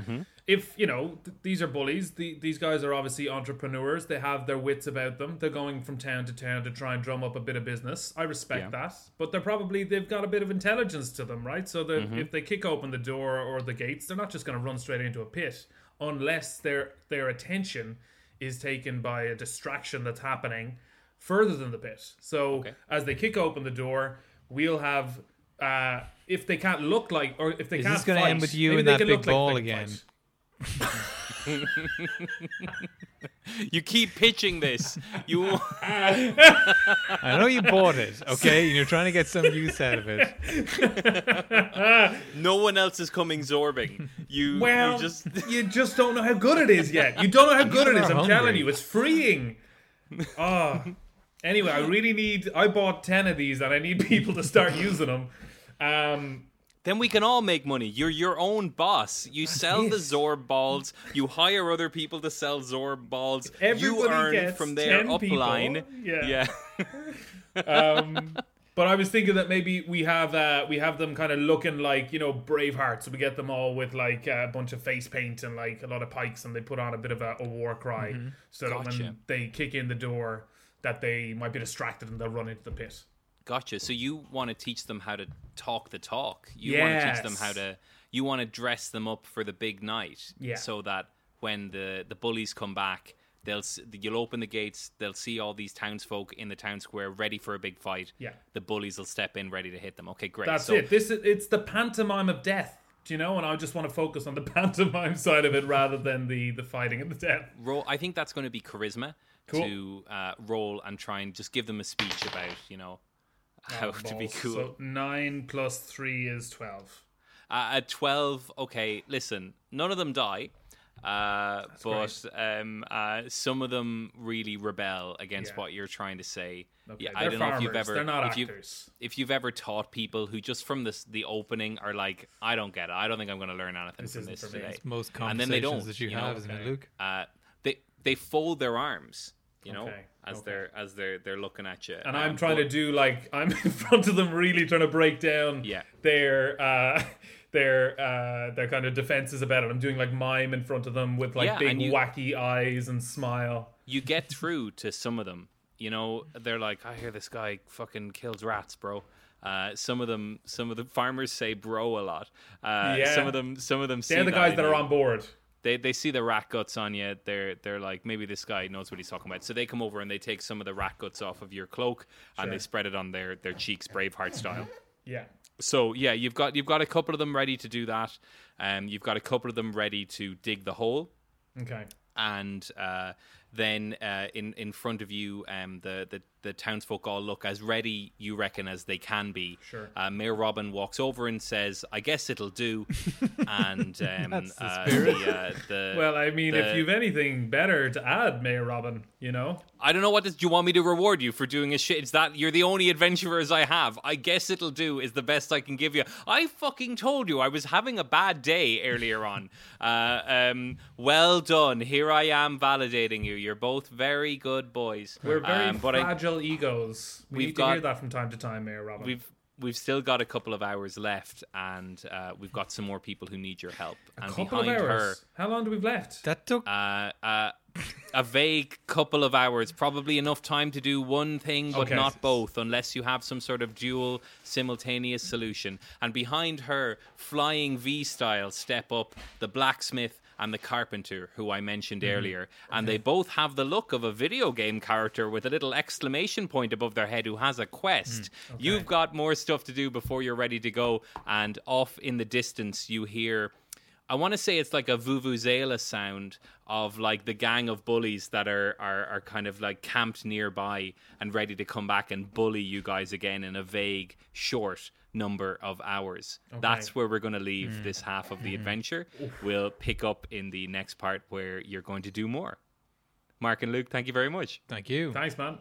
if you know th- these are bullies, the, these guys are obviously entrepreneurs. They have their wits about them. They're going from town to town to try and drum up a bit of business. I respect Yeah. that, but they're probably they've got a bit of intelligence to them, right? So that if they kick open the door or the gates, they're not just going to run straight into a pit unless their their attention is taken by a distraction that's happening further than the pit. So Okay. as they kick open the door, we'll have. Uh, if they can't look like, or if they Is can't this gonna fight, end with you in that big look like ball again? fight. You keep pitching this. You I know you bought it, okay, and you're trying to get some use out of it. no one else is coming zorbing. You, Well, you just you just don't know how good it is yet. You don't know how good it is. I'm hungry. telling you, it's freeing. Oh. Anyway, I really need. I bought ten of these, and I need people to start using them. Um, Then we can all make money. You're your own boss. You sell the. Zorb balls. You hire other people to sell Zorb balls. you Everybody earn gets from their 10 people. Yeah. yeah. um, but I was thinking that maybe we have uh, we have them kind of looking like you know Braveheart, so we get them all with like a bunch of face paint and like a lot of pikes, and they put on a bit of a, a war cry, so that when they kick in the door, that they might be distracted and they'll run into the pit. Gotcha. So you want to teach them how to talk the talk. You want to teach them how to. You want to dress them up for the big night. Yeah. So that when the the bullies come back, they'll you'll open the gates. They'll see all these townsfolk in the town square ready for a big fight. Yeah. The bullies will step in ready to hit them. Okay, great. That's so it. This is it's the pantomime of death. Do you know? And I just want to focus on the pantomime side of it rather than the the fighting and the death. roll. I think that's going to be charisma Cool. to uh, roll and try and just give them a speech about you know how to be cool. So nine plus three is twelve. Uh, at 12, okay, listen, none of them die. Uh, but um, uh, some of them really rebel against Yeah. what you're trying to say. Okay, Yeah, I don't know if you've ever They're not if you've, actors. if you've ever taught people who just from this the opening are like, I don't get it. I don't think I'm going to learn anything This from this today. It's Most And then they conversations don't, that you, you know, have, isn't it, okay. Luke? Uh, they they fold their arms, you know, Okay, as okay. they're as they're they're looking at you. And Um, I'm trying but- to do like I'm in front of them, really trying to break down Yeah. their uh, their uh, their kind of defenses about it. I'm doing like mime in front of them with like Yeah, big you- wacky eyes and smile. you get through to some of them. You know, they're like, I hear this guy fucking kills rats, bro. Uh, some of them, some of the farmers say "bro" a lot. Uh, Yeah. Some of them, some of them. They're the guys in that are on board. They they see the rat guts on you. They're they're like, maybe this guy knows what he's talking about. So they come over and they take some of the rat guts off of your cloak and they spread it on their their cheeks, Braveheart style. Yeah. So yeah, you've got you've got a couple of them ready to do that. Um, you've got a couple of them ready to dig the hole Okay. and uh, then uh, in in front of you, um, the, the the townsfolk all look as ready you reckon as they can be. Sure. Uh, Mayor Robin walks over and says, "I guess it'll do," and um, That's the uh, spirit. the, uh, the Well, I mean, if you've anything better to add, Mayor Robin, you know, I don't know what this, do you want me to reward you for doing a shit. It's that you're the only adventurers I have. I guess it'll do is the best I can give you. I fucking told you I was having a bad day earlier on. Uh, um, well done. Here I am validating you. You're both very good boys. we're very Um, but I- fragile egos. We we've need got- to hear that from time to time, Mayor Robin. we've we've still got a couple of hours left, and uh, we've got some more people who need your help. A and couple of behind hours. How long do we've left? That took. uh, uh, a vague couple of hours, probably enough time to do one thing, but Okay. not both, unless you have some sort of dual simultaneous solution. And behind her, flying V style, step up the blacksmith and the carpenter, who I mentioned mm-hmm. earlier. And they both have the look of a video game character with a little exclamation point above their head who has a quest. Mm, You've got more stuff to do before you're ready to go. And off in the distance, you hear. I want to say it's like a vuvuzela sound of like the gang of bullies that are, are are kind of like camped nearby and ready to come back and bully you guys again in a vague, short number of hours. That's where we're going to leave mm. this half of the mm-hmm. adventure. We'll pick up in the next part where you're going to do more. Mark and Luke, thank you very much. Thank you. Thanks, man.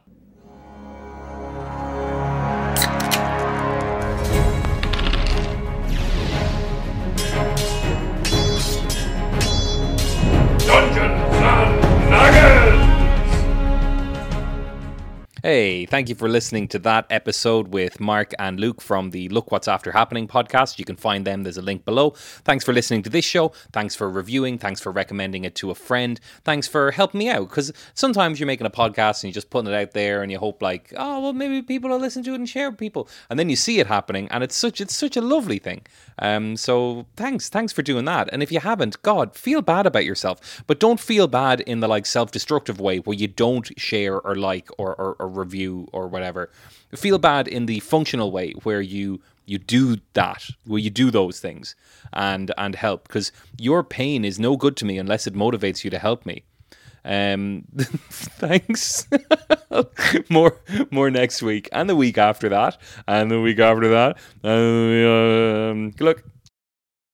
Hey, thank you for listening to that episode with Mark and Luke from the Look What's After Happening podcast. You can find them, there's a link below. Thanks for listening to this show. Thanks for reviewing. Thanks for recommending it to a friend. Thanks for helping me out because sometimes you're making a podcast and you're just putting it out there and you hope, like, oh, well, maybe people will listen to it and share with people. And then you see it happening and it's such, it's such a lovely thing. Um, so thanks, thanks for doing that. And if you haven't, God, feel bad about yourself, but don't feel bad in the like self-destructive way where you don't share or like or, or, or review or whatever. Feel bad in the functional way where you you do that, where you do those things and and help because your pain is no good to me unless it motivates you to help me. Um, thanks. more, more next week, and the week after that, and the week after that. And, um, luck.